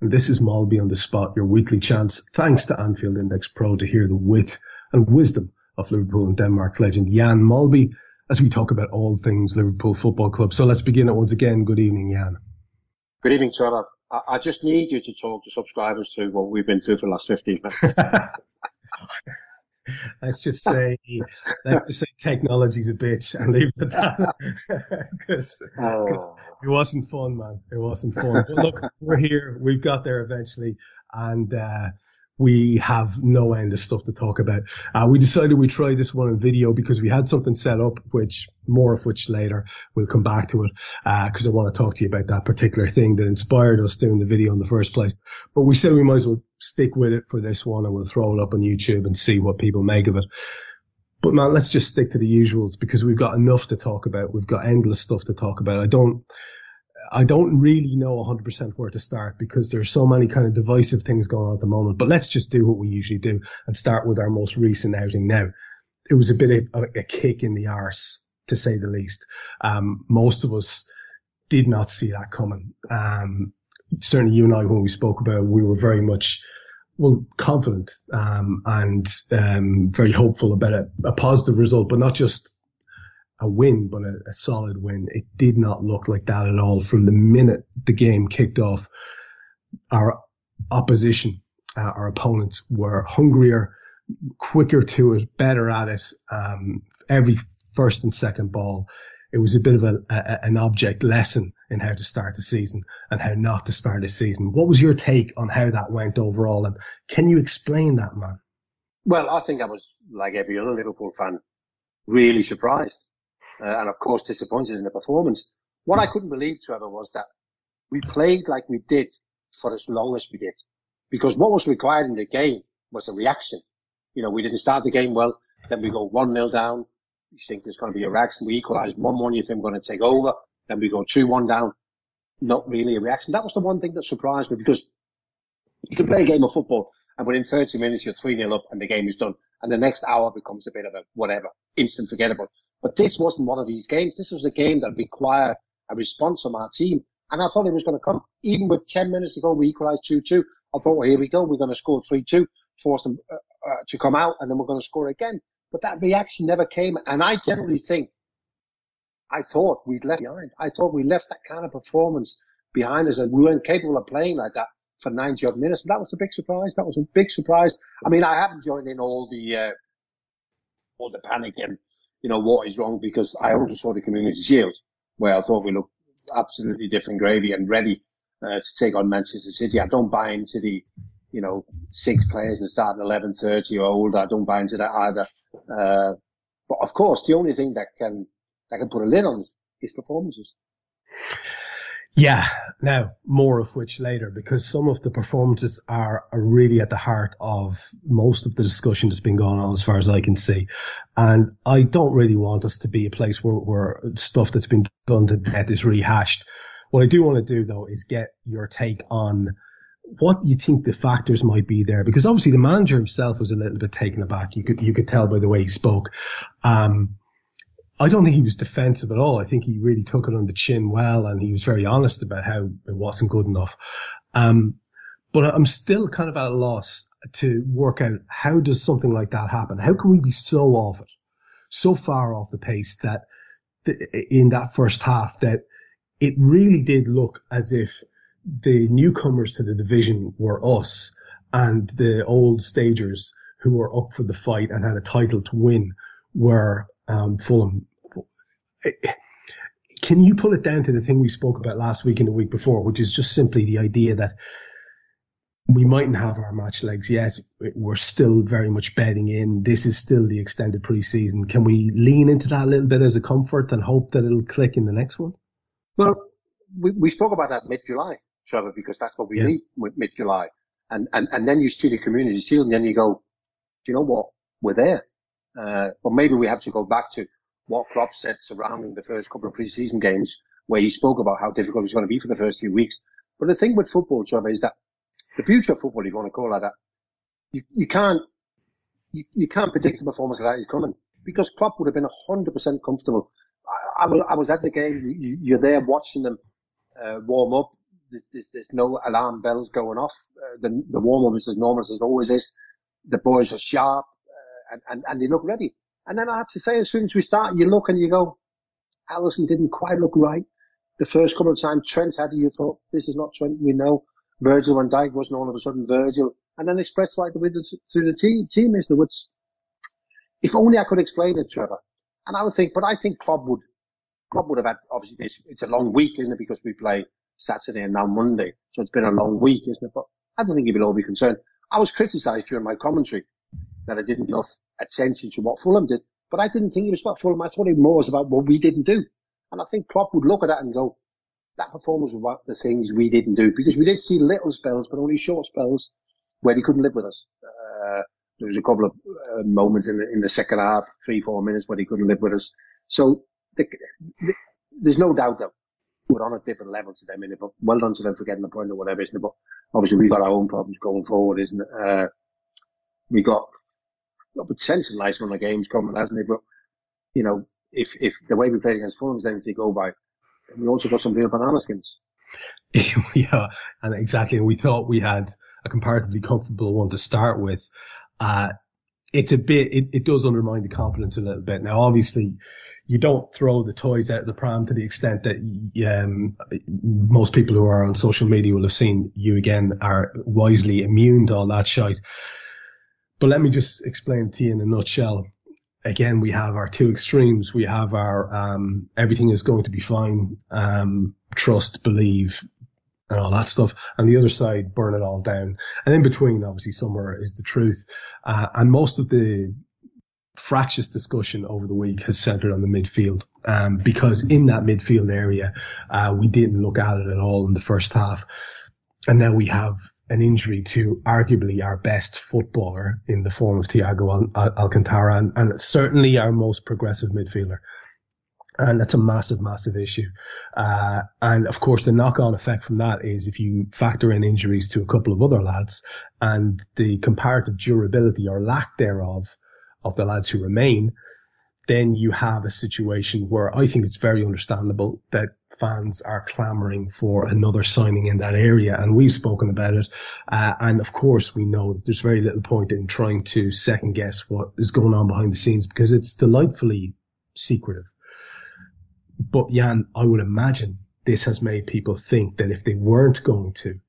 And this is Molby on the spot, your weekly chance, thanks to Anfield Index Pro, to hear the wit and wisdom of Liverpool and Denmark legend Jan Molby as we talk about all things Liverpool Football Club. So let's begin it once again. Good evening, Jan. Good evening, Trevor. I, I just need you to talk to subscribers to what we've been through for the last 15 minutes. let's just say let's just say technology's a bitch and leave it at that because oh. it wasn't fun man it wasn't fun but look we're here we've got there eventually and uh, we have no end of stuff to talk about. Uh, we decided we try this one in video because we had something set up, which more of which later we'll come back to it, because uh, I want to talk to you about that particular thing that inspired us doing the video in the first place. But we said we might as well stick with it for this one and we'll throw it up on YouTube and see what people make of it. But man, let's just stick to the usuals because we've got enough to talk about. We've got endless stuff to talk about. I don't, I don't really know 100% where to start because there's so many kind of divisive things going on at the moment. But let's just do what we usually do and start with our most recent outing now. It was a bit of a, kick in the arse, to say the least. Um, most of us did not see that coming. Um, certainly you and I, when we spoke about it, we were very much, well, confident, um, and, um, very hopeful about a, a positive result, but not just a win, but a, a, solid win. It did not look like that at all from the minute the game kicked off. Our opposition, uh, our opponents were hungrier, quicker to it, better at it. Um, every first and second ball, it was a bit of a, a, an object lesson in how to start the season and how not to start the season. What was your take on how that went overall? And can you explain that, man? Well, I think I was like every other Liverpool fan, really surprised uh, and of course disappointed in the performance. What I couldn't believe, Trevor, was that we played like we did for as long as we did. Because what was required in the game was a reaction. You know, we didn't start the game well, then we go 1-0 down. You think there's going to be a reaction. We equalize 1-1, you think we're going to take over. Then we go 2-1 down. Not really a reaction. That was the one thing that surprised me because you can play a game of football and within 30 minutes you're 3-0 up and the game is done. And the next hour becomes a bit of a whatever, instant forgettable. But this wasn't one of these games. This was a game that required a response from our team. And I thought it was going to come. Even with 10 minutes to go, we equalized 2-2. I thought, well, here we go. We're going to score 3-2, force them uh, uh, to come out, and then we're going to score again. But that reaction never came. And I generally think, I thought we'd left behind. I thought we left that kind of performance behind us and we weren't capable of playing like that for 90 odd minutes. And that was a big surprise. That was a big surprise. I mean, I haven't joined in all the, uh, all the panic and you know, what is wrong because I also saw the Community Shield where I thought we looked absolutely different gravy and ready uh, to take on Manchester City. I don't buy into the, you know, six players and start at 11.30 or older. I don't buy into that either. Uh, but of course, the only thing that can, that can put a lid on is performances. Yeah, now more of which later because some of the performances are, are really at the heart of most of the discussion that's been going on as far as I can see. And I don't really want us to be a place where, where stuff that's been done to death is rehashed. What I do want to do though is get your take on what you think the factors might be there because obviously the manager himself was a little bit taken aback. You could, you could tell by the way he spoke. Um, I don't think he was defensive at all. I think he really took it on the chin well, and he was very honest about how it wasn't good enough. Um, but I'm still kind of at a loss to work out how does something like that happen? How can we be so off it, so far off the pace that in that first half that it really did look as if the newcomers to the division were us and the old stagers who were up for the fight and had a title to win were um, Fulham. Can you pull it down to the thing we spoke about last week and the week before, which is just simply the idea that we mightn't have our match legs yet. We're still very much betting in. This is still the extended preseason. Can we lean into that a little bit as a comfort and hope that it'll click in the next one? Well, we, we spoke about that mid-July, Trevor, because that's what we yeah. need mid-July. And, and, and then you see the community shield and then you go, do you know what? We're there. Uh, but maybe we have to go back to what Klopp said surrounding the first couple of preseason games where he spoke about how difficult it was going to be for the first few weeks. But the thing with football, Trevor, is that the future of football, if you want to call it that, you, you can't, you, you can't predict the performance that is coming because Klopp would have been 100% comfortable. I, I, I was at the game. You, are there watching them uh, warm up. There's, there's, no alarm bells going off. Uh, the, the warm up is as normal as it always is. The boys are sharp uh, and, and, and they look ready. And then I have to say, as soon as we start, you look and you go, Alisson didn't quite look right. The first couple of times Trent had you thought, this is not Trent we know. Virgil van Dijk wasn't all of a sudden Virgil. And then expressed right away to the team, team is the woods. If only I could explain it, Trevor. And I would think, but I think Klopp would, Klopp would have had, obviously this, it's a long week, isn't it? Because we play Saturday and now Monday. So it's been a long week, isn't it? But I don't think he will all be concerned. I was criticised during my commentary that I didn't enough attention to what Fulham did, but I didn't think it was about Fulham. I thought it more was about what we didn't do. And I think Klopp would look at that and go, that performance was about the things we didn't do because we did see little spells, but only short spells where he couldn't live with us. Uh, there was a couple of uh, moments in the, in the second half, three, four minutes where he couldn't live with us. So the, the, there's no doubt that we're on a different level to them in it, but well done to them for getting the point or whatever, isn't it? But obviously we've got our own problems going forward, isn't it? Uh, we got, got potential nice run of games coming, hasn't it? But, you know, if, if the way we played against Fulham is anything to go by, we also got some real banana skins. yeah, and exactly. We thought we had a comparatively comfortable one to start with. Uh, it's a bit, it, it does undermine the confidence a little bit. Now, obviously, you don't throw the toys out of the pram to the extent that um, most people who are on social media will have seen you again are wisely immune to all that shite. But let me just explain to you in a nutshell again, we have our two extremes. We have our um, everything is going to be fine, um, trust, believe, and all that stuff. And the other side, burn it all down. And in between, obviously, somewhere is the truth. Uh, and most of the fractious discussion over the week has centered on the midfield, um, because in that midfield area, uh, we didn't look at it at all in the first half. And now we have an injury to arguably our best footballer in the form of Thiago Al- Alcantara and, and certainly our most progressive midfielder. And that's a massive, massive issue. Uh, and of course, the knock on effect from that is if you factor in injuries to a couple of other lads and the comparative durability or lack thereof of the lads who remain, then you have a situation where I think it's very understandable that fans are clamoring for another signing in that area. And we've spoken about it. Uh, and of course, we know there's very little point in trying to second guess what is going on behind the scenes because it's delightfully secretive. But Jan, I would imagine this has made people think that if they weren't going to,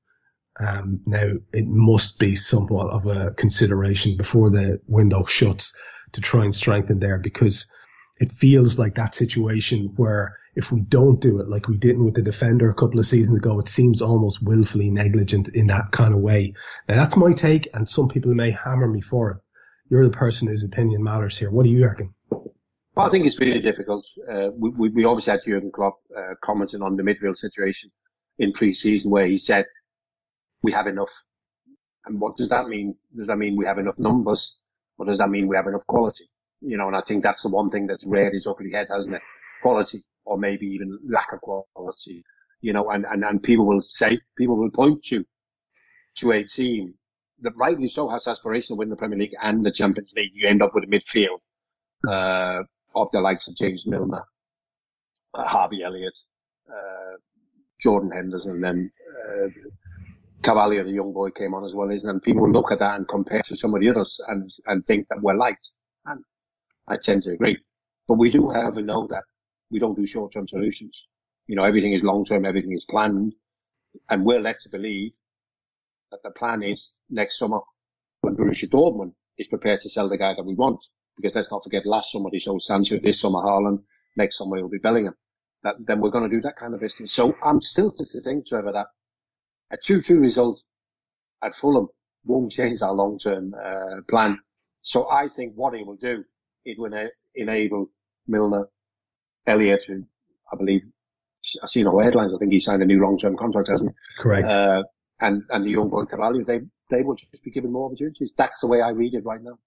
um, now it must be somewhat of a consideration before the window shuts to try and strengthen there because it feels like that situation where if we don't do it like we didn't with the defender a couple of seasons ago, it seems almost willfully negligent in that kind of way. Now that's my take and some people may hammer me for it. You're the person whose opinion matters here. What do you reckon? Well, I think it's really difficult. Uh, we, we, obviously had Jurgen Klopp uh, commenting on the midfield situation in pre-season where he said we have enough. And what does that mean? Does that mean we have enough numbers? What does that mean we have enough quality? You know, and I think that's the one thing that's reared his ugly head, hasn't it? Quality, or maybe even lack of quality. You know, and, and, and people will say, people will point you to a team that rightly so has aspiration to win the Premier League and the Champions League. You end up with a midfield, uh, of the likes of James Milner, uh, Harvey Elliott, uh, Jordan Henderson, then, uh, Carvalho, the young boy, came on as well, isn't it? And people look at that and compare to some of the others and, and think that we're light. And I tend to agree. But we do have, we know that we don't do short-term solutions. You know, everything is long-term, everything is planned. And we're led to believe that the plan is next summer when Borussia Dortmund is prepared to sell the guy that we want. Because let's not forget last summer he sold Sancho, this summer Haaland, next summer it will be Bellingham. That, then we're going to do that kind of business. So I'm still to think, Trevor, that a 2-2 result at Fulham won't change our long-term uh, plan. So I think what it will do, it will enable Milner, Elliott, who I believe I've seen all the headlines. I think he signed a new long-term contract, hasn't he? Correct. Uh, and and the young boy Carvalho, they they will just be given more opportunities. That's the way I read it right now.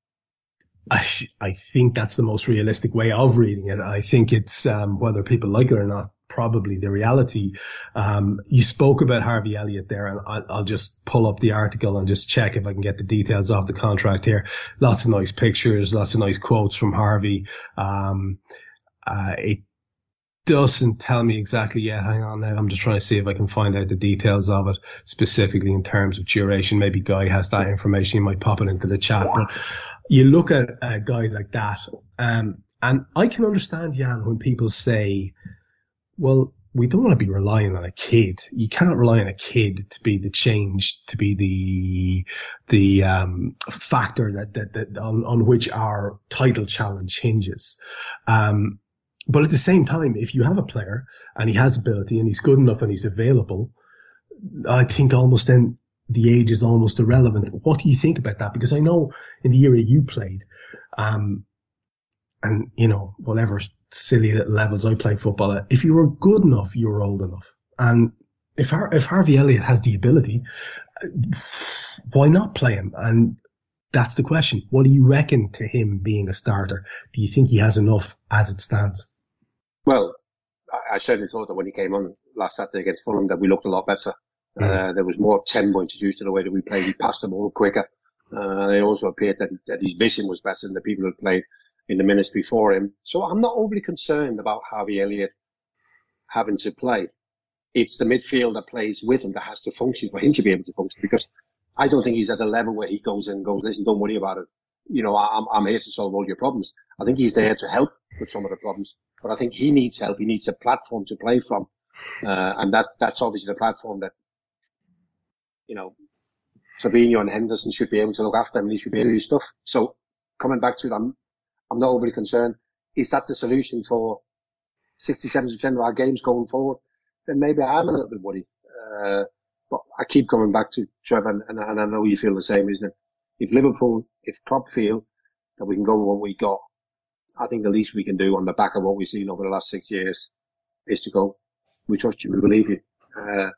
I, I think that's the most realistic way of reading it. I think it's um, whether people like it or not, probably the reality. Um, you spoke about Harvey Elliott there, and I'll, I'll, just pull up the article and just check if I can get the details of the contract here. Lots of nice pictures, lots of nice quotes from Harvey. Um, uh, it doesn't tell me exactly yet. Hang on now. I'm just trying to see if I can find out the details of it specifically in terms of duration. Maybe Guy has that information. He might pop it into the chat. But you look at a guy like that, um, and I can understand, Jan, when people say, well, we don't want to be relying on a kid. You can't rely on a kid to be the change, to be the the um, factor that that, that on, on which our title challenge hinges. Um, but at the same time, if you have a player and he has ability and he's good enough and he's available, I think almost then the age is almost irrelevant. What do you think about that? Because I know in the era you played, um, and you know whatever silly little levels I played football at, if you were good enough, you were old enough. And if Har- if Harvey Elliott has the ability, why not play him? And that's the question. What do you reckon to him being a starter? Do you think he has enough as it stands? Well, I, I certainly thought that when he came on last Saturday against Fulham that we looked a lot better. Mm. Uh, there was more tempo introduced to the way that we played. He passed the ball quicker. Uh, it also appeared that, that his vision was better than the people who played in the minutes before him. So I'm not overly concerned about Harvey Elliott having to play. It's the midfield that plays with him that has to function for him to be able to function because I don't think he's at a level where he goes in and goes, listen, don't worry about it. You know, I'm, I'm here to solve all your problems. I think he's there to help with some of the problems, but I think he needs help. He needs a platform to play from. Uh, and that, that's obviously the platform that, you know, Fabinho and Henderson should be able to look after and he should be able to do stuff. So coming back to it, I'm, not overly concerned. Is that the solution for 67% of our games going forward? Then maybe I am a little bit worried. Uh, but I keep coming back to Trevor, and, and, and I know you feel the same, isn't it? If Liverpool, if Klopp feel that we can go with what we got, I think the least we can do on the back of what we've seen over the last six years is to go, we trust you, we believe you. Uh,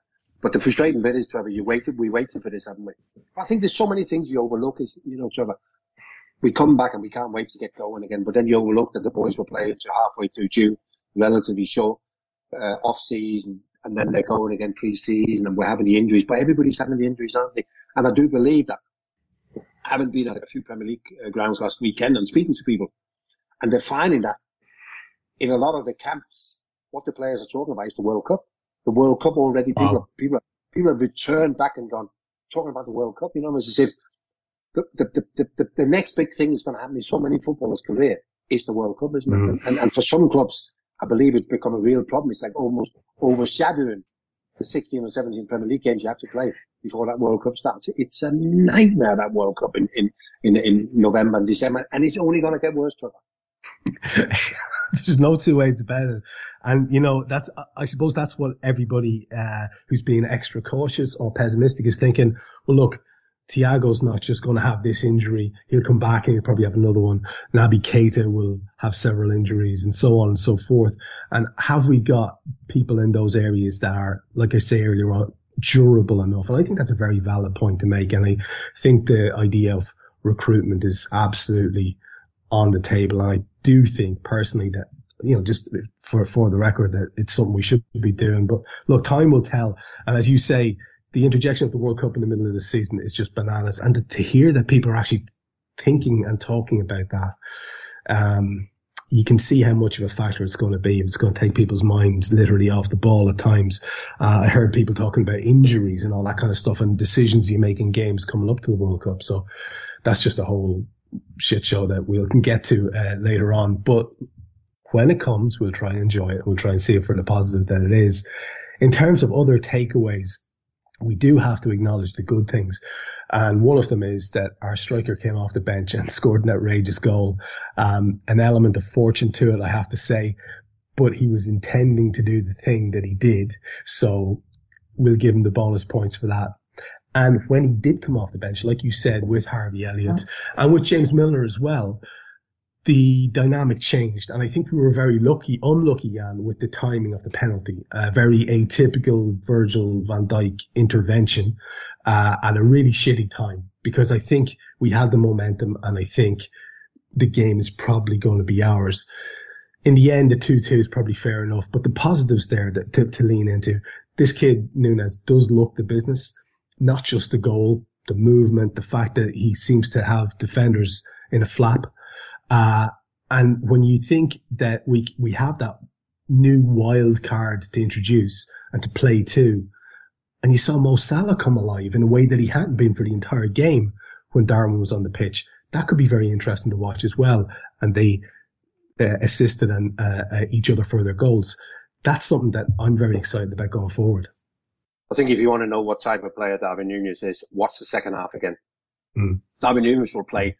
but the frustrating bit is, Trevor, you waited, we waited for this, haven't we? I think there's so many things you overlook is, you know, Trevor, we come back and we can't wait to get going again, but then you overlook that the boys were playing to halfway through June, relatively short, uh, off season, and then they're going again pre-season and we're having the injuries, but everybody's having the injuries, aren't they? And I do believe that. I haven't been at a few Premier League uh, grounds last weekend and speaking to people, and they're finding that in a lot of the camps, what the players are talking about is the World Cup. The World Cup already, people, wow. people, people have returned back and gone, talking about the World Cup, you know, it's as if the, the, the, the, the next big thing that's going to happen in so many footballers' career is the World Cup, isn't it? Mm. And, and for some clubs, I believe it's become a real problem. It's like almost overshadowing the 16 or 17 Premier League games you have to play before that World Cup starts. It's a nightmare, that World Cup in, in, in, in November and December, and it's only going to get worse, Trevor. There's no two ways about it. And, you know, that's, I suppose that's what everybody, uh, who's being extra cautious or pessimistic is thinking, well, look, Thiago's not just going to have this injury. He'll come back and he'll probably have another one. Naby Keita will have several injuries and so on and so forth. And have we got people in those areas that are, like I say earlier on, durable enough? And I think that's a very valid point to make. And I think the idea of recruitment is absolutely on the table. And I do think personally that you know, just for, for the record that it's something we should be doing. But look, time will tell. And as you say, the interjection of the World Cup in the middle of the season is just bananas. And to hear that people are actually thinking and talking about that, um, you can see how much of a factor it's going to be. It's going to take people's minds literally off the ball at times. Uh, I heard people talking about injuries and all that kind of stuff and decisions you make in games coming up to the World Cup. So that's just a whole shit show that we can get to uh, later on. But when it comes, we'll try and enjoy it. We'll try and see it for the positive that it is. In terms of other takeaways, we do have to acknowledge the good things. And one of them is that our striker came off the bench and scored an outrageous goal. Um, an element of fortune to it, I have to say, but he was intending to do the thing that he did. So we'll give him the bonus points for that. And when he did come off the bench, like you said, with Harvey Elliott and with James Milner as well, the dynamic changed. And I think we were very lucky, unlucky, Jan, with the timing of the penalty. A very atypical Virgil van Dijk intervention uh, at a really shitty time because I think we had the momentum and I think the game is probably going to be ours. In the end, the 2-2 is probably fair enough, but the positives there to, to, to lean into. This kid, Nunez, does look the business, not just the goal, the movement, the fact that he seems to have defenders in a flap uh, and when you think that we, we have that new wild card to introduce and to play to, and you saw Mo Salah come alive in a way that he hadn't been for the entire game when Darwin was on the pitch, that could be very interesting to watch as well. And they uh, assisted and uh, uh, each other for their goals. That's something that I'm very excited about going forward. I think if you want to know what type of player Darwin Nunez is, what's the second half again? Mm. Darwin Nunez will play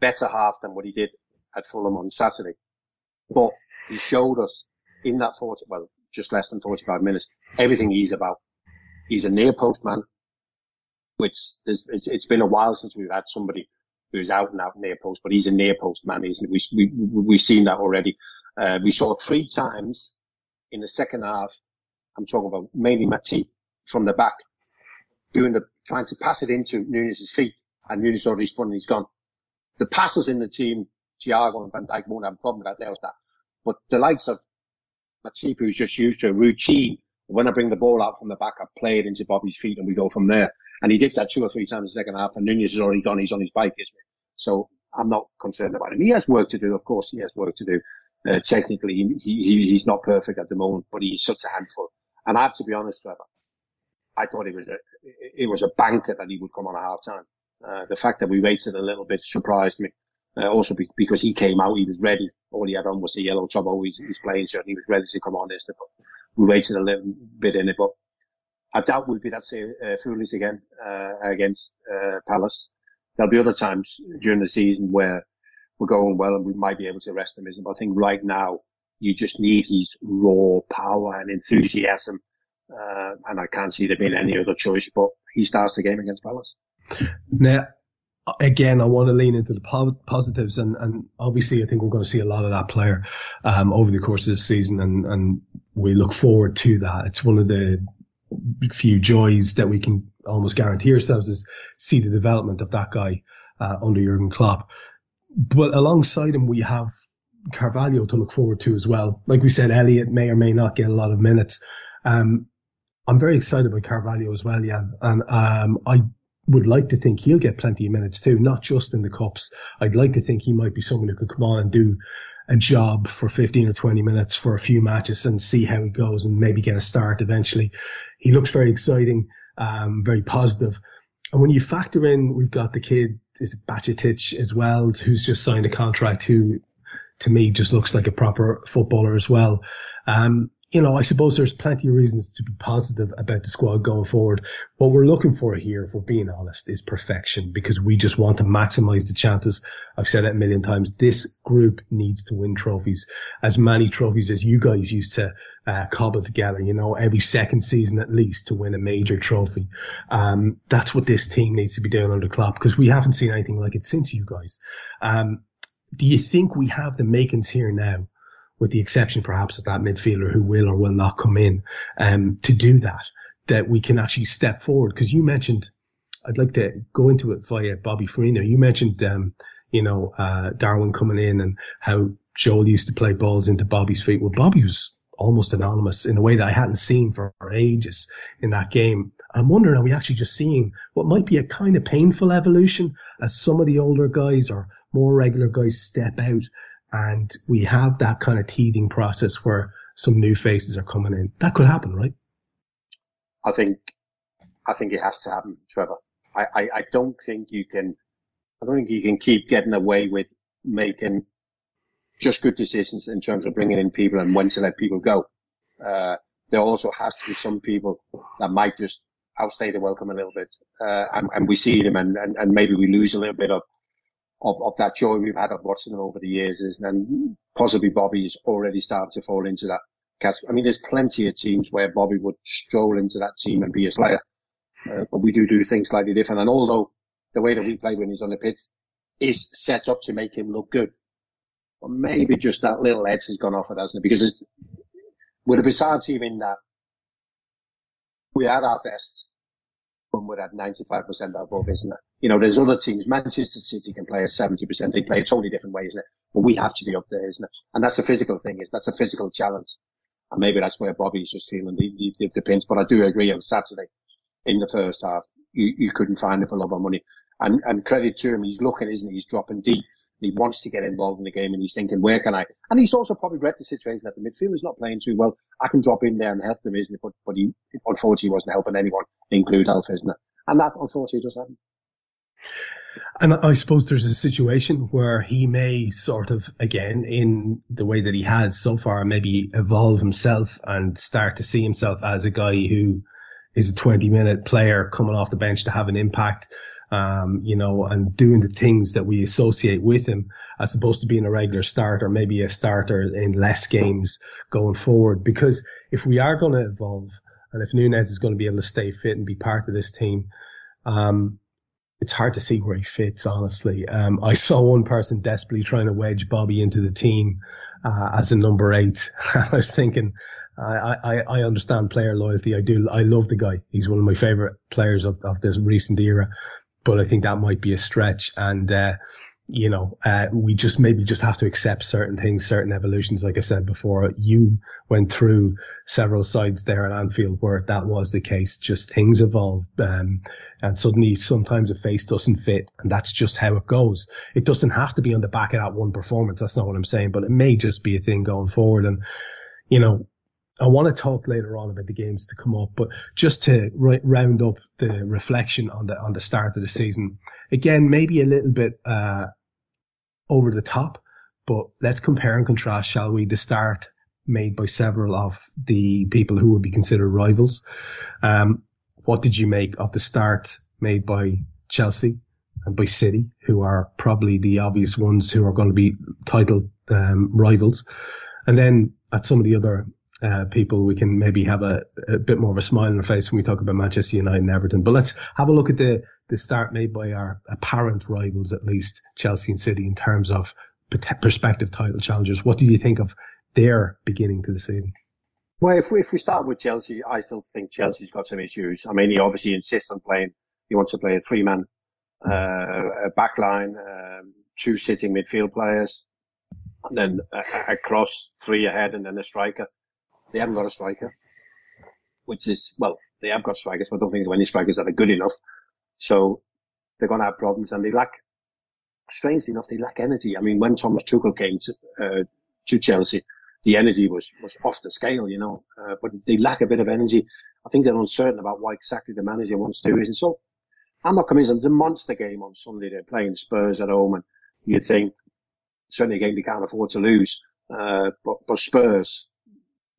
better half than what he did at Fulham on Saturday. But he showed us in that 40, well, just less than 45 minutes, everything he's about. He's a near post man, which it's, it's been a while since we've had somebody who's out and out near post, but he's a near post man, isn't we? we, we we've seen that already. Uh, we saw three times in the second half. I'm talking about mainly Matip from the back doing the, trying to pass it into Nunez's feet and Nunez already spun and he's gone. The passes in the team Thiago and Van Dijk won't have a problem with that. That. But the likes of Matip, who's just used to a routine, when I bring the ball out from the back, I play it into Bobby's feet and we go from there. And he did that two or three times in the second half and Nunez has already gone. He's on his bike, isn't he? So I'm not concerned about him. He has work to do. Of course, he has work to do. Uh, technically, he, he, he's not perfect at the moment, but he's such a handful. And I have to be honest, Trevor, I thought it was a, it was a banker that he would come on a half time. Uh, the fact that we waited a little bit surprised me. Uh, also be, because he came out, he was ready. All he had on was the yellow top always his playing shirt. He was ready to come on this. But we waited a little bit in it, but I doubt we'll be that uh, foolish again uh, against uh, Palace. There'll be other times during the season where we're going well and we might be able to arrest him. But I think right now you just need his raw power and enthusiasm. Uh, and I can't see there being any other choice, but he starts the game against Palace. Now, again, I want to lean into the po- positives, and, and obviously, I think we're going to see a lot of that player um, over the course of the season, and, and we look forward to that. It's one of the few joys that we can almost guarantee ourselves is see the development of that guy uh, under Jurgen Klopp. But alongside him, we have Carvalho to look forward to as well. Like we said, Elliott may or may not get a lot of minutes. Um, I'm very excited about Carvalho as well, Jan. And um, I would like to think he'll get plenty of minutes too, not just in the cups. I'd like to think he might be someone who could come on and do a job for 15 or 20 minutes for a few matches and see how he goes and maybe get a start eventually. He looks very exciting, um, very positive. And when you factor in, we've got the kid, is Bajcetic as well, who's just signed a contract who to me just looks like a proper footballer as well. Um, you know, I suppose there's plenty of reasons to be positive about the squad going forward. What we're looking for here, if we're being honest, is perfection because we just want to maximize the chances. I've said it a million times. This group needs to win trophies, as many trophies as you guys used to uh, cobble together, you know, every second season at least to win a major trophy. Um, that's what this team needs to be doing under Klopp because we haven't seen anything like it since you guys. Um, do you think we have the makings here now with the exception perhaps of that midfielder who will or will not come in, um, to do that, that we can actually step forward. Cause you mentioned, I'd like to go into it via Bobby Firmino. You mentioned, um, you know, uh, Darwin coming in and how Joel used to play balls into Bobby's feet. Well, Bobby was almost anonymous in a way that I hadn't seen for ages in that game. I'm wondering, are we actually just seeing what might be a kind of painful evolution as some of the older guys or more regular guys step out and we have that kind of teething process where some new faces are coming in. That could happen, right? I think, I think it has to happen, Trevor. I, I, I don't think you can, I don't think you can keep getting away with making just good decisions in terms of bringing in people and when to let people go. Uh, there also has to be some people that might just outstay the welcome a little bit, uh, and, and, we see them, and, and, and, maybe we lose a little bit of, of, of that joy we've had of watching them over the years. Is, and possibly Bobby's already starting to fall into that category. I mean, there's plenty of teams where Bobby would stroll into that team and be a player, uh, but we do do things slightly different. And although the way that we play when he's on the pitch is set up to make him look good, but maybe just that little edge has gone off it, hasn't it? Because it's, with a bizarre team in that we are our best when we're at 95% of our isn't it? You know, there's other teams. Manchester City can play at 70%. They play a totally different way, isn't it? But we have to be up there, isn't it? And that's a physical thing. Is That's a physical challenge. And maybe that's where Bobby's just feeling the, the, the pinch. But I do agree on Saturday in the first half, you, you couldn't find it for love or money. And, and credit to him, he's looking, isn't he? He's dropping deep. He wants to get involved in the game and he's thinking, where can I? And he's also probably read the situation that the midfield is not playing too well. I can drop in there and help them, isn't it? But, but he, unfortunately, wasn't helping anyone, include Alf, isn't it? And that, unfortunately, just happened. And I suppose there's a situation where he may sort of, again, in the way that he has so far, maybe evolve himself and start to see himself as a guy who is a 20 minute player coming off the bench to have an impact um, you know, and doing the things that we associate with him as opposed to being a regular starter, maybe a starter in less games going forward. Because if we are going to evolve and if Nunez is going to be able to stay fit and be part of this team, um, it's hard to see where he fits, honestly. Um, I saw one person desperately trying to wedge Bobby into the team uh, as a number eight. I was thinking, I, I, I understand player loyalty. I do. I love the guy. He's one of my favorite players of, of this recent era but I think that might be a stretch. And, uh, you know, uh, we just maybe just have to accept certain things, certain evolutions. Like I said before, you went through several sides there at Anfield where that was the case. Just things evolve. Um, and suddenly sometimes a face doesn't fit and that's just how it goes. It doesn't have to be on the back of that one performance. That's not what I'm saying, but it may just be a thing going forward. And, you know, I want to talk later on about the games to come up, but just to round up the reflection on the on the start of the season, again maybe a little bit uh, over the top, but let's compare and contrast, shall we? The start made by several of the people who would be considered rivals. Um, what did you make of the start made by Chelsea and by City, who are probably the obvious ones who are going to be title um, rivals, and then at some of the other uh, people, we can maybe have a, a, bit more of a smile on our face when we talk about Manchester United and Everton. But let's have a look at the, the start made by our apparent rivals, at least Chelsea and City, in terms of prospective title challengers. What do you think of their beginning to the season? Well, if we, if we start with Chelsea, I still think Chelsea's got some issues. I mean, he obviously insists on playing. He wants to play a three-man uh, back line, um, two sitting midfield players, and then a, a three ahead, and then a striker. They haven't got a striker, which is, well, they have got strikers, but I don't think there are any strikers that are good enough. So they're going to have problems and they lack, strangely enough, they lack energy. I mean, when Thomas Tuchel came to, uh, to Chelsea, the energy was, was off the scale, you know, uh, but they lack a bit of energy. I think they're uncertain about what exactly the manager wants to do. And so I'm not convinced it's a monster game on Sunday. They're playing Spurs at home and you think certainly a game they can't afford to lose. Uh, but, but Spurs,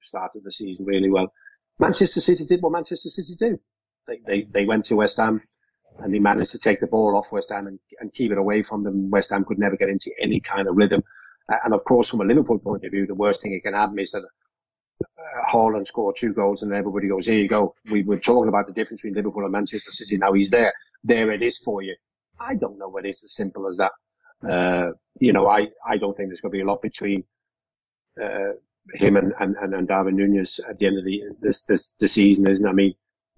started the season really well. Manchester City did what Manchester City do. They, they, they went to West Ham and they managed to take the ball off West Ham and, and keep it away from them. West Ham could never get into any kind of rhythm. Uh, and of course, from a Liverpool point of view, the worst thing it can happen is that uh, Haaland scored two goals and everybody goes, here you go. We were talking about the difference between Liverpool and Manchester City. Now he's there. There it is for you. I don't know whether it's as simple as that. Uh, you know, I, I don't think there's going to be a lot between, uh, him and, and, and Darwin Nunez at the end of the this this the season, isn't it? I mean,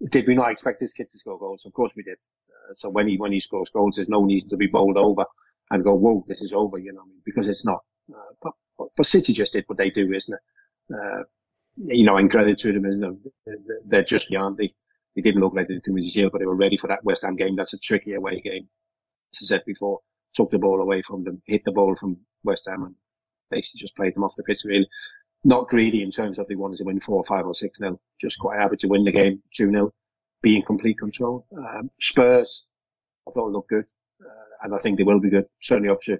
did we not expect this kid to score goals? Of course we did. Uh, so when he when he scores goals, there's no reason to be bowled over and go, whoa, this is over, you know, because it's not. Uh, but, but, but City just did what they do, isn't it? Uh, you know, and credit to them, isn't it? They're just beyond. They, they didn't look like they did too much but they were ready for that West Ham game. That's a tricky away game. As I said before, took the ball away from them, hit the ball from West Ham and basically just played them off the pitch really not greedy in terms of they wanted to win four, five, or six nil. Just quite happy to win the game two nil, be in complete control. Um, Spurs, I thought looked good, uh, and I think they will be good. Certainly up to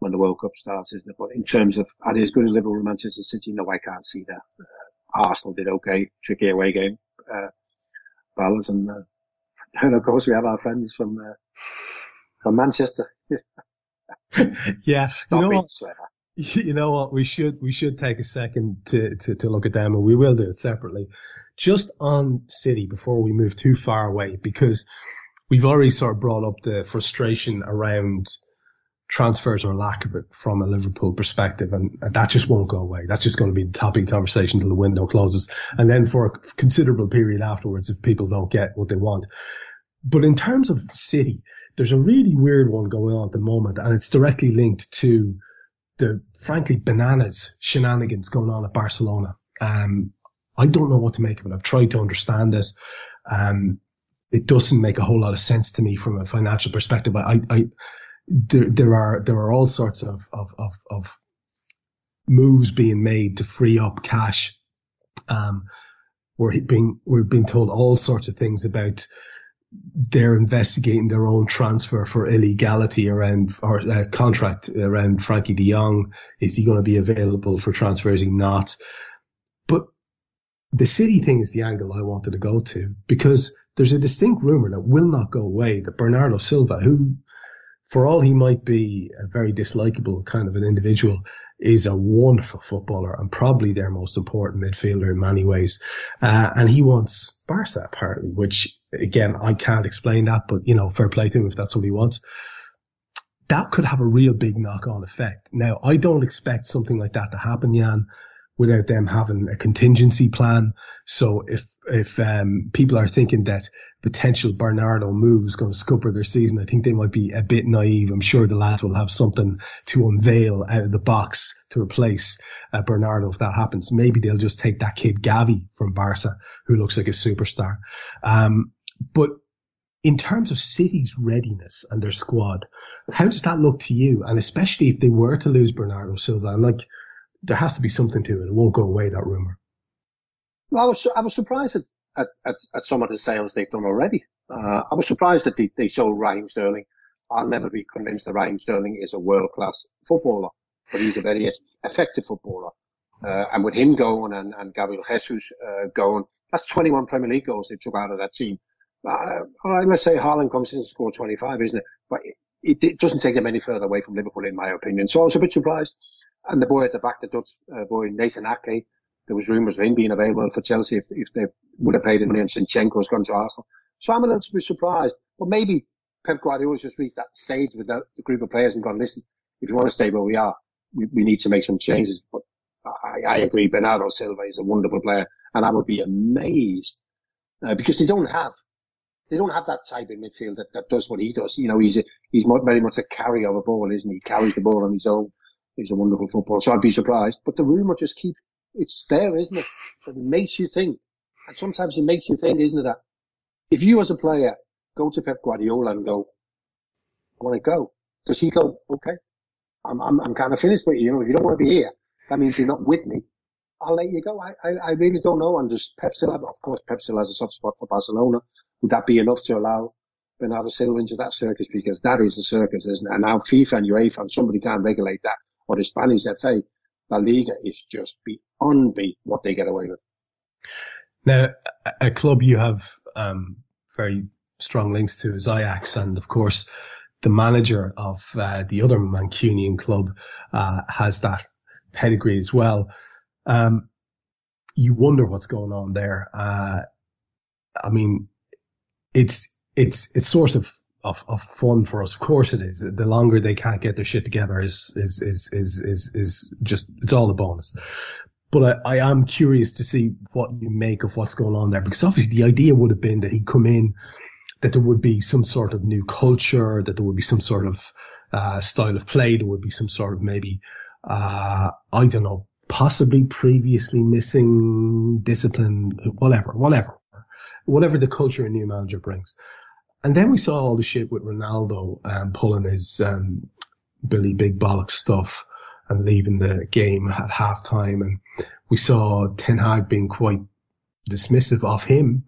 when the World Cup starts, isn't it? But in terms of are they as good as Liverpool and Manchester City? No, I can't see that. Uh, Arsenal did okay, tricky away game. Uh, and, uh, and of course we have our friends from uh, from Manchester. yeah, you know, you know what? We should we should take a second to, to, to look at them, and we will do it separately. Just on City before we move too far away, because we've already sort of brought up the frustration around transfers or lack of it from a Liverpool perspective, and, that just won't go away. That's just going to be the topic conversation until the window closes, and then for a considerable period afterwards if people don't get what they want. But in terms of City, there's a really weird one going on at the moment, and it's directly linked to the frankly bananas shenanigans going on at Barcelona. Um, I don't know what to make of it. I've tried to understand it. Um, it doesn't make a whole lot of sense to me from a financial perspective. I, I, there, there are there are all sorts of, of, of, of moves being made to free up cash. Um, we're being we're being told all sorts of things about they're investigating their own transfer for illegality around or uh, contract around Frenkie De Jong. Is he going to be available for transfer? Is he not? But the city thing is the angle I wanted to go to because there's a distinct rumor that will not go away that Bernardo Silva, who for all he might be a very dislikable kind of an individual, is a wonderful footballer and probably their most important midfielder in many ways. Uh, and he wants Barca apparently, which again, I can't explain that, but you know, fair play to him if that's what he wants. That could have a real big knock on effect. Now, I don't expect something like that to happen, Jan without them having a contingency plan. So if if um, people are thinking that potential Bernardo move is going to scupper their season, I think they might be a bit naive. I'm sure the lads will have something to unveil out of the box to replace uh, Bernardo if that happens. Maybe they'll just take that kid Gavi from Barca, who looks like a superstar. Um, but in terms of City's readiness and their squad, how does that look to you? And especially if they were to lose Bernardo Silva, and like there has to be something to it. It won't go away, that rumor. Well, I was, I was surprised at, at, at, some of the sales they've done already. Uh, I was surprised that they, they sold Raheem Sterling. I'll never be convinced that Raheem Sterling is a world class footballer, but he's a very effective footballer. Uh, and with him going and, and Gabriel Jesus uh, going, that's 21 Premier League goals they took out of that team. Uh, all right, let's say Haaland comes in and scores 25, isn't it? But it, it, doesn't take them any further away from Liverpool, in my opinion. So I was a bit surprised. And the boy at the back, the Dutch uh, boy, Nathan Ake, there was rumours of him being available for Chelsea if, if they would have paid him money and Zinchenko's gone to Arsenal. So I'm a little bit surprised. But maybe Pep Guardiola's just reached that stage with the, the group of players and gone, listen, if you want to stay where we are, we, we need to make some changes. But I, I, agree, Bernardo Silva is a wonderful player and I would be amazed uh, because they don't have they don't have that type in midfield that, that does what he does. You know, he's a, he's very much a carrier of a ball, isn't he? He carries the ball on his own. He's a wonderful footballer, so I'd be surprised. But the rumour just keeps, it's there, isn't it? It makes you think. And sometimes it makes you think, isn't it, that if you as a player go to Pep Guardiola and go, I want to go, does he go, okay, I'm, I'm, I'm kind of finished with you. You know, if you don't want to be here, that means you're not with me. I'll let you go. I, I, I really don't know. And does Pep still have, of course, Pep still has a soft spot for Barcelona. Would that be enough to allow Bernardo Silva into that circus? Because that is a circus, isn't it? And now FIFA and UEFA and somebody can't regulate that or the Spanish FA, La Liga is just beyond beat what they get away with. Now, a club you have um, very strong links to is Ajax, and of course, the manager of uh, the other Mancunian club uh, has that pedigree as well. Um, you wonder what's going on there. Uh, I mean, it's it's it's source of of, of fun for us. Of course it is. The longer they can't get their shit together is, is, is, is, is, is just, it's all a bonus. But I, I am curious to see what you make of what's going on there because obviously the idea would have been that he'd come in, that there would be some sort of new culture, that there would be some sort of, uh, style of play. There would be some sort of maybe, uh, I don't know, possibly previously missing discipline, whatever, whatever, whatever the culture a new manager brings. And then we saw all the shit with Ronaldo um, pulling his um, Billy Big Bollock stuff and leaving the game at halftime. And we saw Ten Hag being quite dismissive of him.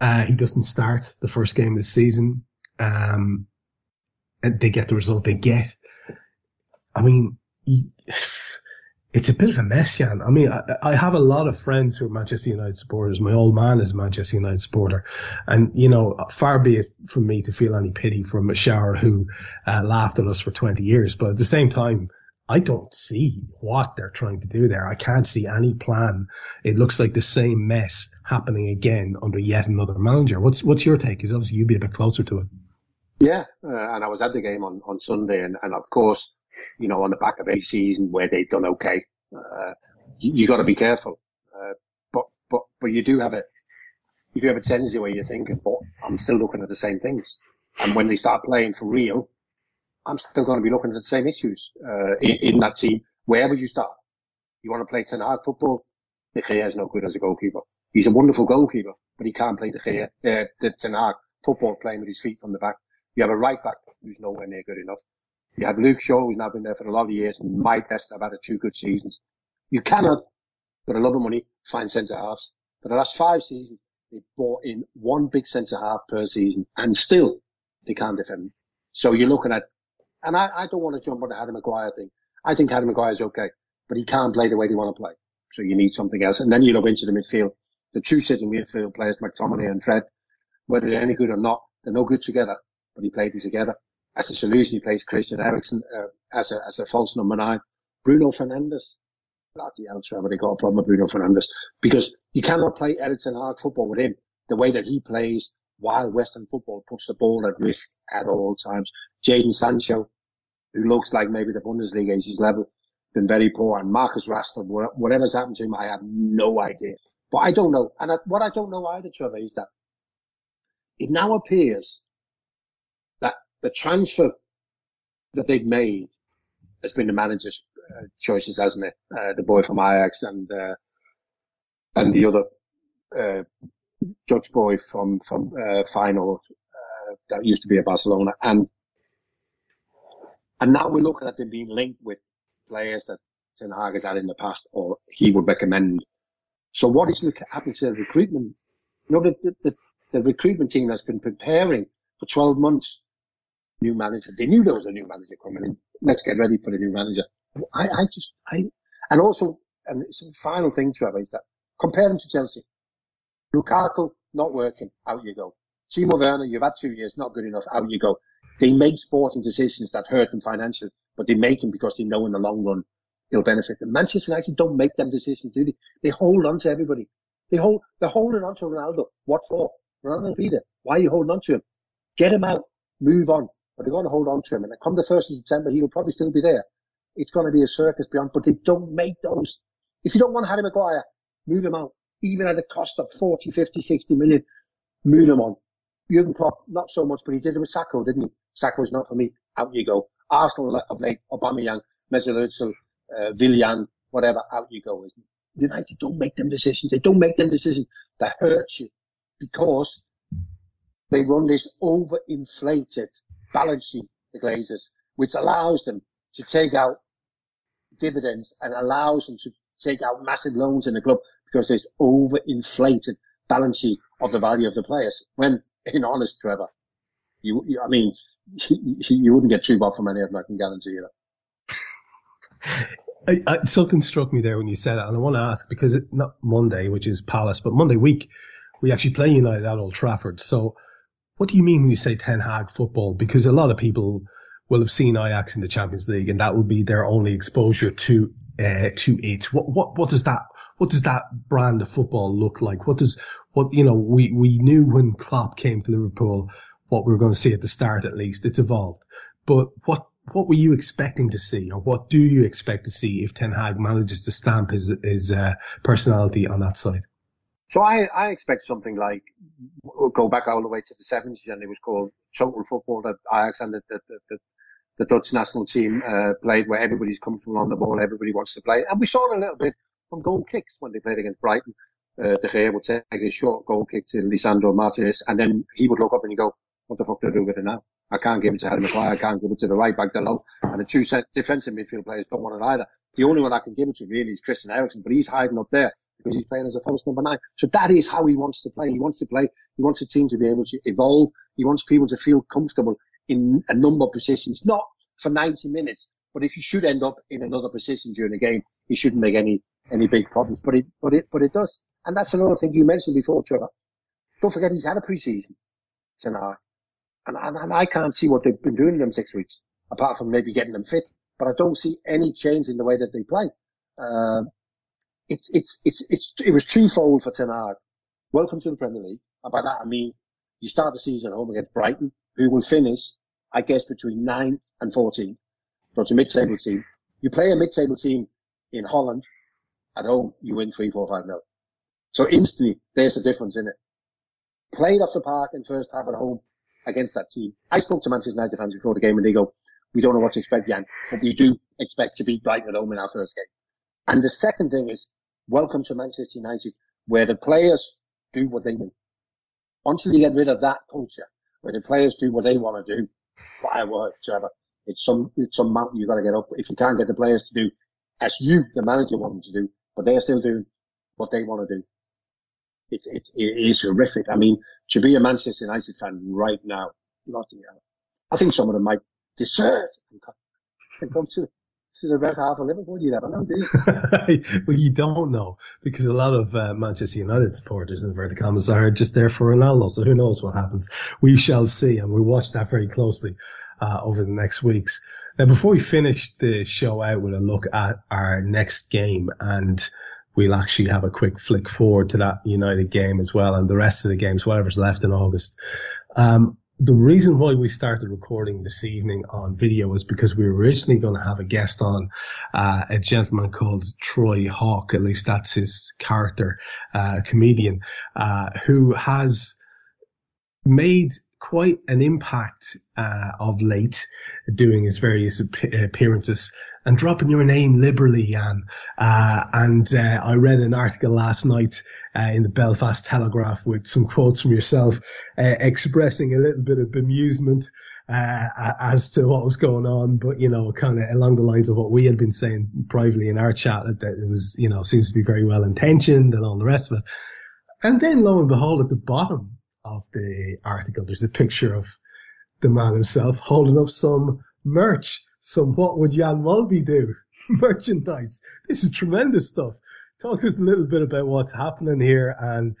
Uh, he doesn't start the first game of the season. Um, and they get the result they get. I mean, it's a bit of a mess, Jan. I mean, I, I, have a lot of friends who are Manchester United supporters. My old man is a Manchester United supporter. And, you know, far be it from me to feel any pity for Mashara who uh, laughed at us for 20 years. But at the same time, I don't see what they're trying to do there. I can't see any plan. It looks like the same mess happening again under yet another manager. What's what's your take? Because obviously you'd be a bit closer to it. Yeah, uh, and I was at the game on, on Sunday, and, and of course, you know, on the back of a season where they've done okay, uh, you, you got to be careful. Uh, but but but you do have a you do have a tendency where you're thinking, but I'm still looking at the same things. And when they start playing for real, I'm still going to be looking at the same issues uh, in, in, that team wherever you start. You want to play Ten football? De Gea is no good as a goalkeeper. He's a wonderful goalkeeper, but he can't play De Gea, uh, the Ten Hag football playing with his feet from the back. You have a right back who's nowhere near good enough. You have Luke Shaw, who's now been there for a lot of years, and Mike best have had two good seasons. You cannot, for a lot of money, find centre halves. For the last five seasons, they bought in one big centre half per season, and still they can't defend. So you're looking at, and I, I don't want to jump on the Harry Maguire thing. I think Harry Maguire is okay, but he can't play the way they want to play. So you need something else. And then you look into the midfield. The two sitting midfield players, McTominay and Fred, whether they're any good or not, they're no good together, but he played them together as a solution, he plays Christian Eriksen uh, as a as a false number nine. Bruno Fernandes. Bloody hell, Trevor, they got a problem with Bruno Fernandes because you cannot play Ericsson hard football with him the way that he plays while Western football puts the ball at risk at all times. Jadon Sancho, who looks like maybe the Bundesliga is his level, been very poor. And Marcus Rashford, whatever's happened to him, I have no idea. But I don't know. And what I don't know either, Trevor, is that it now appears the transfer that they've made has been the manager's uh, choices, hasn't it? Uh, the boy from Ajax and uh, and the other uh, Dutch boy from from uh, Feyenoord uh, that used to be at Barcelona, and and now we're looking at them being linked with players that Ten Hag has had in the past, or he would recommend. So what is happening to the recruitment? You know, the, the, the recruitment team has been preparing for 12 months new manager. They knew there was a new manager coming in. Let's get ready for the new manager. I, I just, I, and also, and it's a final thing, Trevor, is that compare them to Chelsea. Lukaku, not working, out you go. Timo Werner, you've had two years, not good enough, out you go. They make sporting decisions that hurt them financially, but they make them because they know in the long run they'll benefit them. Manchester United don't make them decisions, do they? They hold on to everybody. They hold, they're holding on to Ronaldo. What for? Ronaldo Peter. Why are you holding on to him? Get him out. Move on but they're going to hold on to him. And come the 1st of September, he'll probably still be there. It's going to be a circus beyond, but they don't make those. If you don't want Harry Maguire, move him out. Even at a cost of 40, 50, 60 million, move him on. Jurgen Klopp, not so much, but he did it with Sakho, didn't he? Sakho's not for me. Out you go. Arsenal of late, Aubameyang, Mesut uh, Willian, whatever, out you go. United don't make them decisions. They don't make them decisions that hurt you because they run this overinflated balance sheet, the Glazers, which allows them to take out dividends and allows them to take out massive loans in the club because there's overinflated balance sheet of the value of the players. When, in honest, Trevor, you, you I mean, you, you, wouldn't get two bob from any of them, I can guarantee you that. I, I, something struck me there when you said it, and I want to ask because it, not Monday, which is Palace, but Monday week, we actually play United at Old Trafford. So what do you mean when you say Ten Hag football? Because a lot of people will have seen Ajax in the Champions League, and that will be their only exposure to uh, to it. What what what does that what does that brand of football look like? What does what you know? We we knew when Klopp came to Liverpool what we were going to see at the start. At least it's evolved. But what what were you expecting to see, or what do you expect to see if Ten Hag manages to stamp his his uh, personality on that side? So I, I expect something like go back all the way to the 70s and it was called total football that Ajax and the, the, the, the Dutch national team uh, played where everybody's comfortable on the ball, everybody wants to play. And we saw it a little bit from goal kicks when they played against Brighton. Uh, De Gea would take a short goal kick to Lisandro Martinez and then he would look up and you go, what the fuck do I do with it now? I can't give it to Harry Maguire. I can't give it to the right back below. And the two defensive midfield players don't want it either. The only one I can give it to really is Christian Eriksen, but he's hiding up there because he's playing as a false number nine. So that is how he wants to play. He wants to play. He wants a team to be able to evolve. He wants people to feel comfortable in a number of positions, not for 90 minutes, but if you should end up in another position during the game, he shouldn't make any any big problems, but it but it but it does. And that's another thing you mentioned before, Trevor. Don't forget he's had a pre-season tonight, and, and and I can't see what they've been doing in them six weeks, apart from maybe getting them fit. But I don't see any change in the way that they play. Uh, it's it's it's it's it was twofold for Ten Hag. Welcome to the Premier League. And by that I mean you start the season at home against Brighton, who will finish, I guess, between nine and fourteen. So it's a mid-table team. You play a mid-table team in Holland at home, you win three, four, five nil. So instantly, there's a difference in it. Played off the park in first half at home against that team. I spoke to Manchester United fans before the game and they go, we don't know what to expect, Jan, but we do expect to beat Brighton at home in our first game. And the second thing is, welcome to Manchester United, where the players do what they do. Until you get rid of that culture, where the players do what they want to do, firework, Trevor, it's some, it's some mountain you've got to get up. If you can't get the players to do as you, the manager, want them to do, but they're still doing what they want to do. It's, it's, it is horrific. I mean, to be a Manchester United fan right now, bloody hell. I think some of them might deserve and come to, to the red half of Liverpool. You never know, do you? well, you don't know because a lot of uh, Manchester United supporters in inverted commas are just there for Ronaldo. So who knows what happens? We shall see, and we watch that very closely uh, over the next weeks. Now, before we finish the show out with a look at our next game, and we'll actually have a quick flick forward to that United game as well, and the rest of the games, whatever's left in August. Um, the reason why we started recording this evening on video was because we were originally going to have a guest on, uh, a gentleman called Troy Hawk, at least that's his character, uh, comedian, uh, who has made quite an impact uh, of late, doing his various appearances and dropping your name liberally, Jan. Uh, and uh, I read an article last night uh, in the Belfast Telegraph with some quotes from yourself uh, expressing a little bit of bemusement. Uh, as to what was going on, but you know, kind of along the lines of what we had been saying privately in our chat, that, it was, you know, seems to be very well intentioned and all the rest of it. And then lo and behold, at the bottom of the article, there's a picture of the man himself holding up some merch. So what would Jan Molby do? Merchandise. This is tremendous stuff. Talk to us a little bit about what's happening here and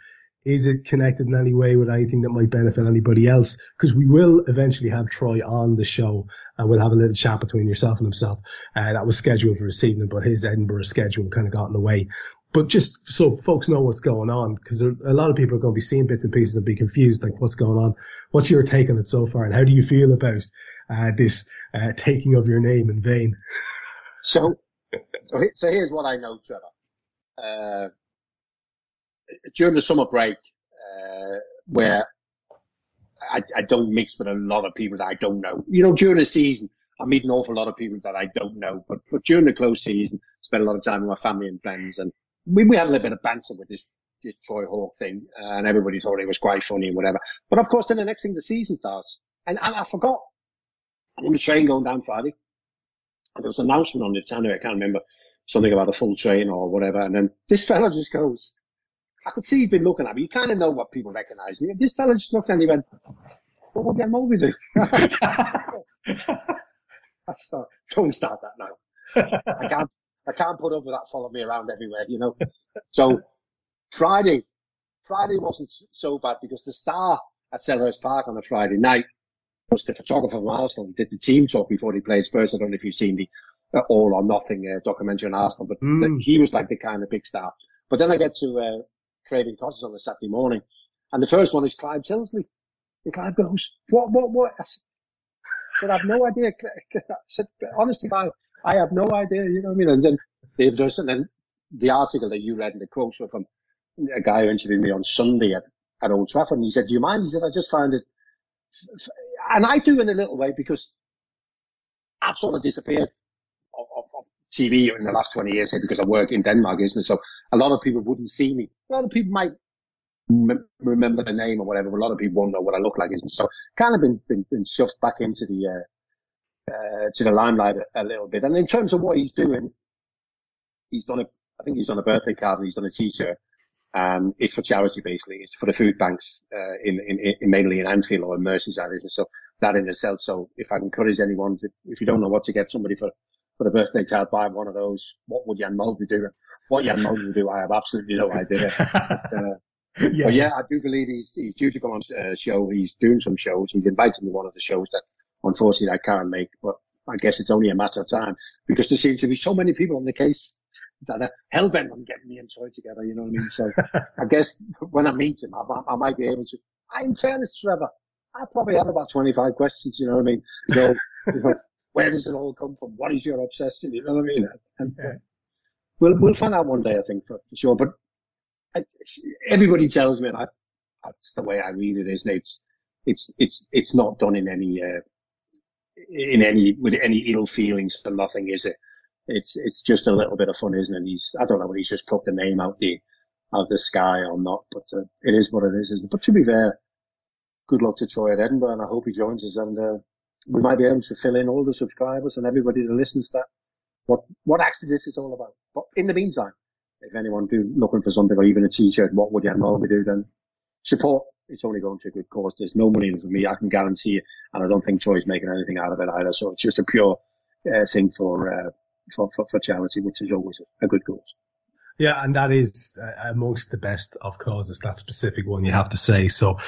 is it connected in any way with anything that might benefit anybody else? Because we will eventually have Troy on the show and we'll have a little chat between yourself and himself. Uh, that was scheduled for this evening, but his Edinburgh schedule kind of got in the way. But just so folks know what's going on, because a lot of people are going to be seeing bits and pieces and be confused, like what's going on. What's your take on it so far, and how do you feel about uh, this uh, taking of your name in vain? So, so here's what I know, Trevor. Uh, during the summer break, uh, where I, I, don't mix with a lot of people that I don't know. You know, during the season, I meet an awful lot of people that I don't know, but, but during the close season, spend a lot of time with my family and friends, and we, we had a little bit of banter with this, this Troy Hawk thing, and everybody thought it was quite funny and whatever. But of course, then the next thing the season starts, and, and I forgot. I'm on the train going down Friday, and there was an announcement on the channel. I can't remember something about a full train or whatever, and then this fella just goes. I could see he'd been looking at me. You kind of know what people recognise. me." This fella just looked at me and went, "What would Jan Molby do?" I thought, don't start that now. I can't. I can't put up with that following me around everywhere, you know. so Friday, Friday wasn't so bad because the star at Selhurst Park on a Friday night was the photographer from Arsenal. He Did the team talk before he played Spurs. I don't know if you've seen the uh, All or Nothing uh, documentary on Arsenal, but mm. the, he was like the kind of big star. But then I get to uh, Craven Cottage on a Saturday morning, and the first one is Clive Tyldesley. And Clive goes, "What? What? What?" I said, I have no idea. I said, honestly, Clive, I have no idea, you know what I mean? And then Dave does, and then the article that you read and the quotes were from a guy who interviewed me on Sunday at, at Old Trafford, and he said, do you mind? He said, I just found it, and I do in a little way because I've sort of disappeared off, of, of TV in the last 20 years here because I work in Denmark, isn't it? So a lot of people wouldn't see me. A lot of people might remember the name or whatever, a lot of people won't know what I look like. Isn't it? So kind of been, been, been shoved back into the, uh, uh, to the limelight a, a, little bit. And in terms of what he's doing, he's done a, I think he's done a birthday card and he's done a t-shirt. Um, it's for charity basically. It's for the food banks, uh, in, in, in, mainly in Anfield or in Merseyside. And so that in itself. So if I can encourage anyone, to, if you don't know what to get somebody for for a birthday card buy one of those. What would Jan Molby do? What Jan Molby would do, I have absolutely no idea. But, uh, yeah. But yeah, I do believe he's he's due to come on a uh, show. He's doing some shows. He's invited me to one of the shows that unfortunately I can't make, but I guess it's only a matter of time because there seem to be so many people on the case that are hell bent on getting me and Troy together. You know what I mean? So I guess when I meet him, I, I might be able to. In fairness, Trevor, I probably have about 25 questions. You know what I mean? You know, you know where does it all come from? What is your obsession? You know what I mean? And, uh, we'll we'll find out one day, I think, for, for sure. But I, everybody tells me, and I, that's the way I read it, isn't it? It's it's it's it's not done in any uh, in any with any ill feelings for nothing, is it? It's it's just a little bit of fun, isn't it? He's I don't know whether he's just plucked the name out the out the sky or not, but uh, it is what it is, isn't it? But to be fair, good luck to Troy at Edinburgh, and I hope he joins us, and uh, we might be able to fill in all the subscribers and everybody that listens to that what what actually this is all about. But in the meantime, if anyone do looking for something or even a t-shirt, what would Jan Molby do then? Support. It's only going to a good cause. There's no money in for me. I can guarantee. And I don't think Troy's making anything out of it either. So it's just a pure uh, thing for, uh, for, for, for charity, which is always a good cause. Yeah, and that is uh, amongst the best of causes, that specific one, you have to say. So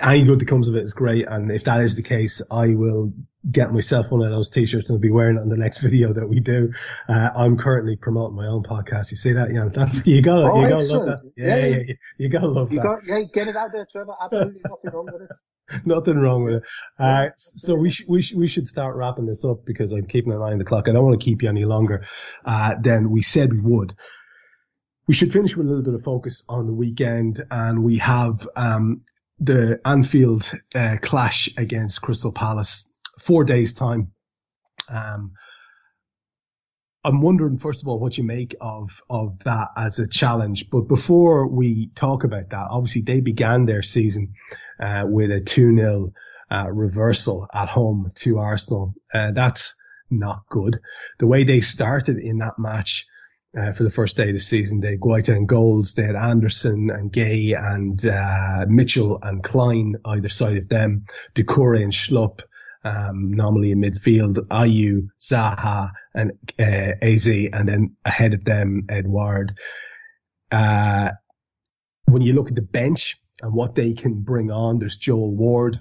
any good that comes of it is great. And if that is the case, I will get myself one of those t-shirts and I'll be wearing it on the next video that we do. Uh, I'm currently promoting my own podcast. You see that, Jan? That's, you gotta, oh, you gotta love that. Yeah, yeah, yeah, yeah, you gotta love you that. Got, yeah, get it out there, Trevor. Absolutely nothing wrong with it. Nothing wrong with it. Uh, so we should, we should, we should start wrapping this up because I'm keeping an eye on the clock. I don't want to keep you any longer, uh, than we said we would we should finish with a little bit of focus on the weekend, and we have um, the Anfield uh, clash against Crystal Palace, four days time. Um, I'm wondering, first of all, what you make of of that as a challenge. But before we talk about that, obviously they began their season uh, with a two 0 uh, reversal at home to Arsenal. Uh, that's not good. The way they started in that match uh, for the first day of the season. They had Guaita and Goals, they had Andersen and Guéhi and uh, Mitchell and Clyne either side of them, Doucouré and Schlupp, um, normally in midfield, Ayew, Zaha and uh, Eze, and then ahead of them, Edouard. Uh, when you look at the bench and what they can bring on, there's Joel Ward,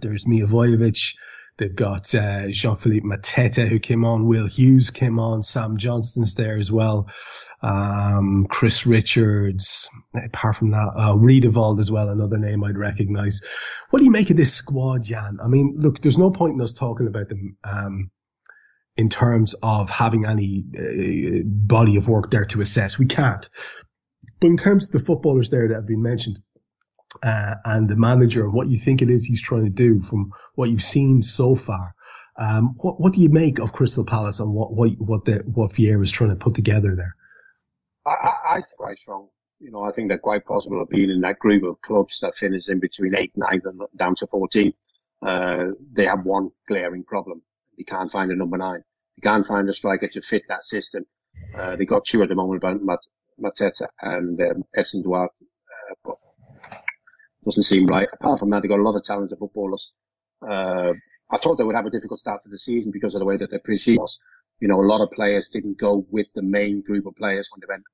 there's Milivojevic, They've got uh, Jean-Philippe Mateta who came on, Will Hughes came on, Sam Johnstone's there as well, um, Chris Richards. Apart from that, uh, Riedewald as well, another name I'd recognise. What do you make of this squad, Jan? I mean, look, there's no point in us talking about them. Um, in terms of having any uh, body of work there to assess, we can't. But in terms of the footballers there that have been mentioned, uh, and the manager what you think it is he's trying to do from what you've seen so far. Um, what, what do you make of Crystal Palace and what what what the, what Vieira is trying to put together there? I, I, I quite strong. You know, I think they're quite possible of being in that group of clubs that finish in between eight, nine, and down to fourteen. Uh, they have one glaring problem: they can't find a number nine. They can't find a striker to fit that system. Uh, they got two at the moment, about Mateta and um, Edouard, uh, but doesn't seem right. Apart from that, they've got a lot of talented footballers. Uh, I thought they would have a difficult start to the season because of the way that their pre-season was. You know, a lot of players didn't go with the main group of players when they went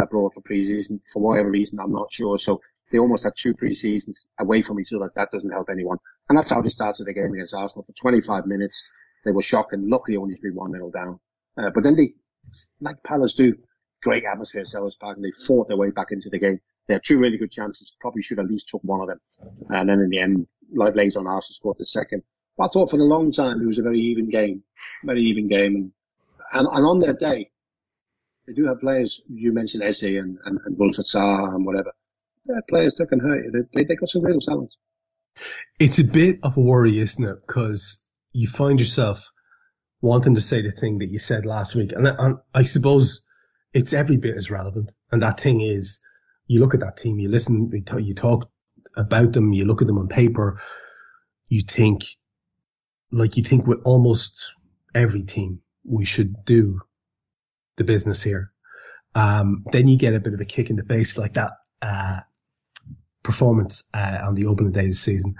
abroad for pre-season for whatever reason. I'm not sure. So they almost had two pre-seasons away from each other. That doesn't help anyone. And that's how they started the game against Arsenal. For 25 minutes, they were shocking. Luckily, only to be one 0 down. Uh, but then they, like Palace do, great atmosphere at Selhurst Park, and they fought their way back into the game. They had two really good chances. Probably should at least took one of them. And then in the end, like later on, Arsenal scored the second. But I thought for a long time it was a very even game, very even game. And, and, and on their day, they do have players. You mentioned Eze and, and, and Wilfried Zaha and whatever. They're players that can hurt you. They, they got some real talent. It's a bit of a worry, isn't it? Because you find yourself wanting to say the thing that you said last week. And, and I suppose it's every bit as relevant. And that thing is, you look at that team, you listen, you talk about them, you look at them on paper, you think, like you think with almost every team, we should do the business here. Um, then you get a bit of a kick in the face like that, uh, performance, uh, on the opening day of the season.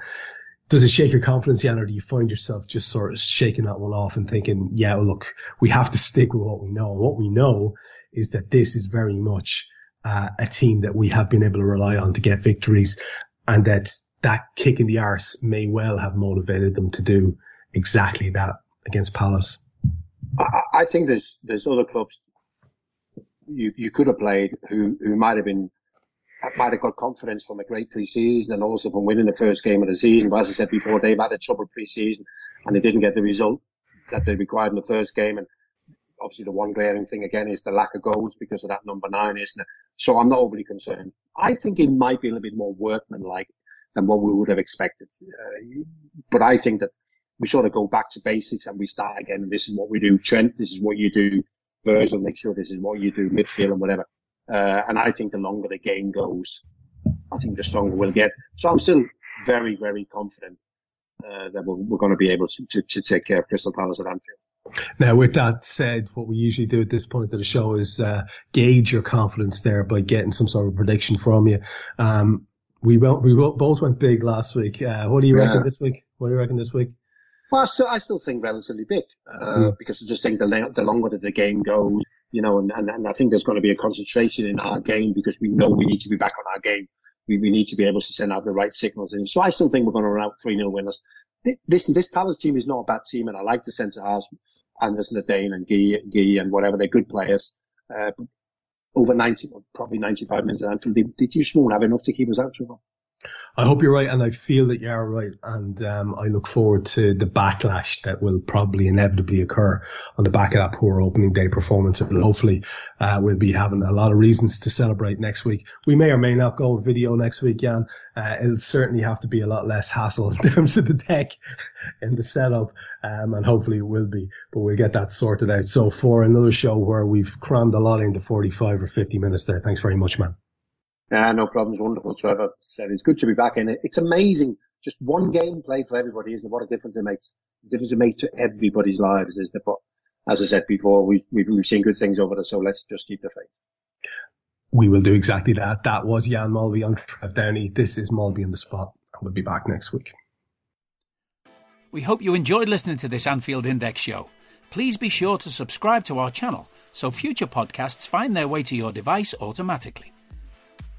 does it shake your confidence, Jan, or do you find yourself just sort of shaking that one off and thinking, yeah, well, look, we have to stick with what we know. What we know is that this is very much uh, a team that we have been able to rely on to get victories and that that kick in the arse may well have motivated them to do exactly that against Palace. I, I think there's, there's other clubs you, you could have played who, who might have been might have got confidence from a great pre-season and also from winning the first game of the season. But as I said before, they've had a troubled pre-season and they didn't get the result that they required in the first game. And obviously the one glaring thing again is the lack of goals because of that number nine, isn't it? So I'm not overly concerned. I think it might be a little bit more workmanlike than what we would have expected. Uh, but I think that we sort of go back to basics and we start again. This is what we do. Trent, this is what you do. Virgil, make sure this is what you do. Midfield and whatever. Uh, and I think the longer the game goes, I think the stronger we'll get. So I'm still very, very confident uh, that we're, we're, going to be able to, to, to, take care of Crystal Palace at Anfield. Now, with that said, what we usually do at this point of the show is uh, gauge your confidence there by getting some sort of prediction from you. Um, we went, we both went big last week. Uh, what do you reckon this week? What do you reckon this week? Well, I still, I still think relatively big uh, mm. because I just think the, the longer the game goes, you know, and, and, and I think there's going to be a concentration in our game because we know we need to be back on our game. We, we need to be able to send out the right signals. And so I still think we're going to run out 3 0 winners. Listen, this Palace team is not a bad team, and I like the centre halves, Andersen, Dane, and Guy, Guy, and whatever. They're good players. Uh, over 90, probably 95 minutes at Anfield. Did, you Small have enough to keep us out, Trevor? I hope you're right, and I feel that you are right, and um, I look forward to the backlash that will probably inevitably occur on the back of that poor opening day performance, and hopefully uh, we'll be having a lot of reasons to celebrate next week. We may or may not go video next week, Jan. Uh, it'll certainly have to be a lot less hassle in terms of the tech and the setup, um, and hopefully it will be, but we'll get that sorted out. So for another show where we've crammed a lot into 45 or 50 minutes there, thanks very much, man. Yeah, no problems. Wonderful, Trevor. Said it's good to be back in it. It's amazing. Just one game played for everybody, isn't it? What a difference it makes. The difference it makes to everybody's lives, isn't it? But as I said before, we've, we've, we've seen good things over there, so let's just keep the faith. We will do exactly that. That was Jan Molby on Trev Downey. This is Molby On The Spot. We'll be back next week. We hope you enjoyed listening to this Anfield Index show. Please be sure to subscribe to our channel so future podcasts find their way to your device automatically.